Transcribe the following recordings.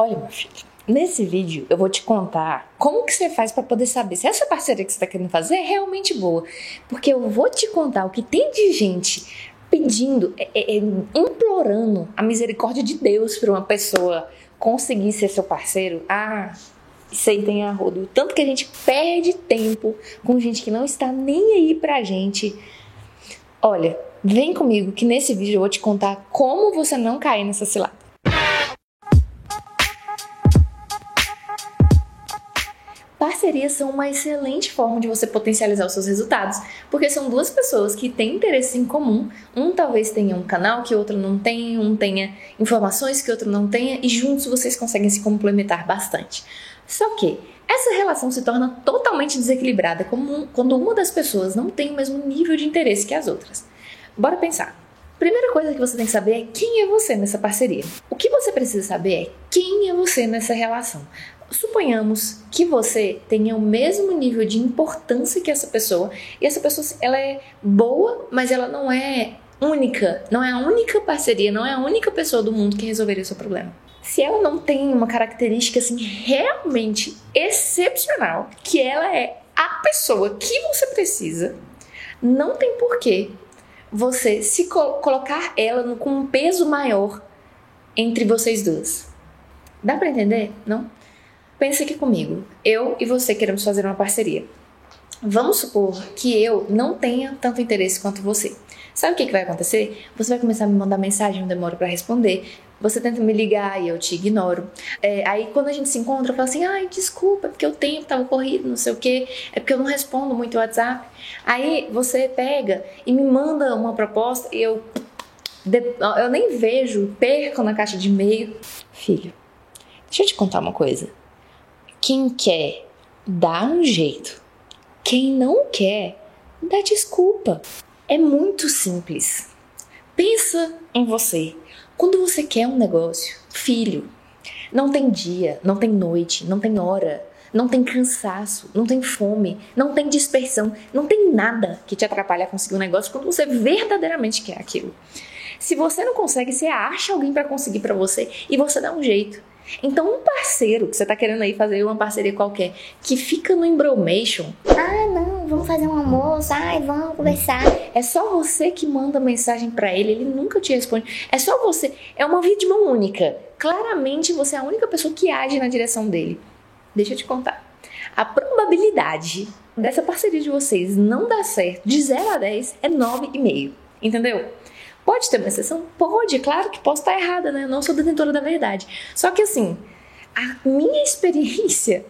Olha, meu filho, nesse vídeo eu vou te contar como que você faz para poder saber se essa parceria que você está querendo fazer é realmente boa. Porque eu vou te contar o que tem de gente pedindo, é, é, é implorando a misericórdia de Deus para uma pessoa conseguir ser seu parceiro. Ah, isso aí tem arrodo. Tanto que a gente perde tempo com gente que não está nem aí pra gente. Olha, vem comigo que nesse vídeo eu vou te contar como você não cair nessa cilada. Parcerias são uma excelente forma de você potencializar os seus resultados, porque são duas pessoas que têm interesses em comum. Um talvez tenha um canal que o outro não tem, um tenha informações que o outro não tenha, e juntos vocês conseguem se complementar bastante. Só que essa relação se torna totalmente desequilibrada quando uma das pessoas não tem o mesmo nível de interesse que as outras. Bora pensar. Primeira coisa que você tem que saber é quem é você nessa parceria. O que você precisa saber é quem é você nessa relação. Suponhamos que você tenha o mesmo nível de importância que essa pessoa e essa pessoa ela é boa, mas ela não é única, não é a única parceria, não é a única pessoa do mundo que resolveria o seu problema. Se ela não tem uma característica assim realmente excepcional, que ela é a pessoa que você precisa, não tem porquê você se co colocar ela com um peso maior entre vocês duas. Dá para entender? Não? Pense aqui comigo. Eu e você queremos fazer uma parceria. Vamos supor que eu não tenha tanto interesse quanto você. Sabe o que, que vai acontecer? Você vai começar a me mandar mensagem, eu demoro para responder. Você tenta me ligar e eu te ignoro. É, aí quando a gente se encontra, eu falo assim: ai, desculpa, é porque o tempo tava corrido, não sei o quê, é porque eu não respondo muito o WhatsApp. Aí você pega e me manda uma proposta e eu, eu nem vejo, perco na caixa de e-mail. Filho, deixa eu te contar uma coisa. Quem quer, dá um jeito. Quem não quer, dá desculpa. É muito simples. Pensa em você. Quando você quer um negócio, filho, não tem dia, não tem noite, não tem hora, não tem cansaço, não tem fome, não tem dispersão, não tem nada que te atrapalhe a conseguir um negócio quando você verdadeiramente quer aquilo. Se você não consegue, você acha alguém para conseguir para você e você dá um jeito. Então, um parceiro que você tá querendo aí fazer uma parceria qualquer, que fica no embromation. Ah, não, vamos fazer um almoço, ai, vamos conversar. É só você que manda mensagem para ele, ele nunca te responde. É só você. É uma via de mão única. Claramente você é a única pessoa que age na direção dele. Deixa eu te contar. A probabilidade dessa parceria de vocês não dar certo de 0 a 10 é 9,5. Entendeu? Pode ter uma exceção? Pode, claro que posso estar errada, né? Eu não sou detentora da verdade. Só que assim, a minha experiência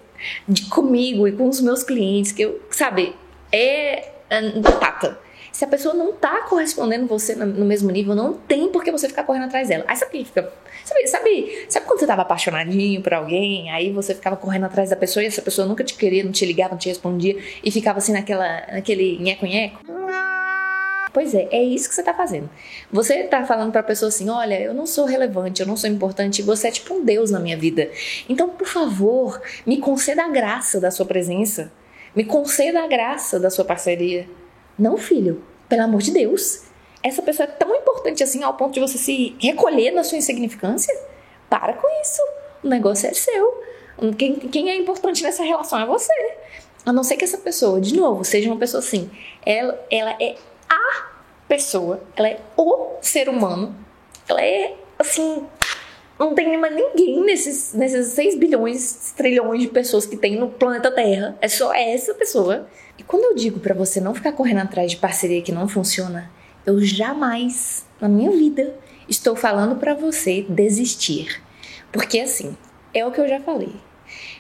de comigo e com os meus clientes, que eu, sabe, é, é batata. Se a pessoa não tá correspondendo você no mesmo nível, não tem por que você ficar correndo atrás dela. Aí sabe o que fica. Sabe, sabe, sabe quando você tava apaixonadinho por alguém, aí você ficava correndo atrás da pessoa e essa pessoa nunca te queria, não te ligava, não te respondia e ficava assim naquela, naquele nheco-nheco? Pois é, é isso que você está fazendo. Você está falando para a pessoa assim: olha, eu não sou relevante, eu não sou importante, você é tipo um Deus na minha vida. Então, por favor, me conceda a graça da sua presença. Me conceda a graça da sua parceria. Não, filho, pelo amor de Deus. Essa pessoa é tão importante assim ao ponto de você se recolher na sua insignificância? Para com isso. O negócio é seu. Quem, quem é importante nessa relação é você. A não ser que essa pessoa, de novo, seja uma pessoa assim. Ela, ela é a pessoa, ela é o ser humano, ela é assim. Não tem mais ninguém nesses, nesses 6 bilhões, trilhões de pessoas que tem no planeta Terra. É só essa pessoa. E quando eu digo para você não ficar correndo atrás de parceria que não funciona, eu jamais, na minha vida, estou falando para você desistir. Porque assim, é o que eu já falei.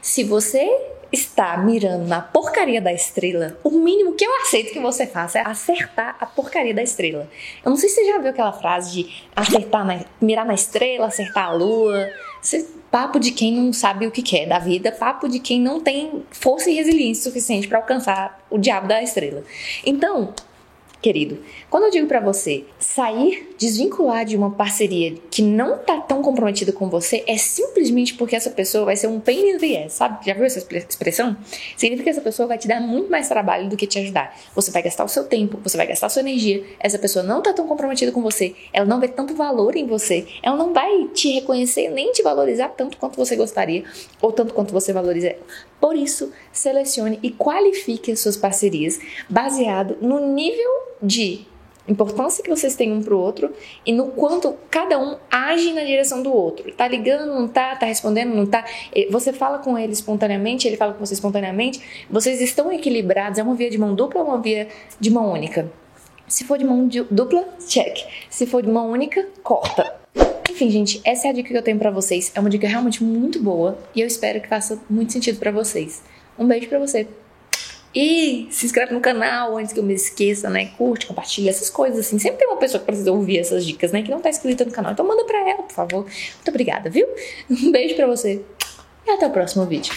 Se você está mirando na porcaria da estrela, o mínimo que eu aceito que você faça é acertar a porcaria da estrela. Eu não sei se você já viu aquela frase de acertar na, mirar na estrela, acertar a lua. papo de quem não sabe o que quer da vida, papo de quem não tem força e resiliência suficiente para alcançar o diabo da estrela. Então, querido, quando eu digo para você sair, desvincular de uma parceria que não tá tão comprometida com você, é simplesmente porque essa pessoa vai ser um pain in the ass, sabe? Já viu essa expressão? Significa que essa pessoa vai te dar muito mais trabalho do que te ajudar. Você vai gastar o seu tempo, você vai gastar a sua energia. Essa pessoa não tá tão comprometida com você, ela não vê tanto valor em você, ela não vai te reconhecer nem te valorizar tanto quanto você gostaria ou tanto quanto você valoriza. Por isso, selecione e qualifique as suas parcerias baseado no nível de importância que vocês têm um pro outro e no quanto cada um age na direção do outro. Tá ligando, não tá? Tá respondendo, não tá? Você fala com ele espontaneamente, ele fala com você espontaneamente. Vocês estão equilibrados? É uma via de mão dupla ou uma via de mão única? Se for de mão dupla, check. Se for de mão única, corta. Enfim, gente, essa é a dica que eu tenho para vocês. É uma dica realmente muito boa e eu espero que faça muito sentido para vocês. Um beijo para você. E se inscreve no canal antes que eu me esqueça, né? Curte, compartilha, essas coisas assim. Sempre tem uma pessoa que precisa ouvir essas dicas, né? Que não tá inscrita no canal. Então manda pra ela, por favor. Muito obrigada, viu? Um beijo pra você e até o próximo vídeo.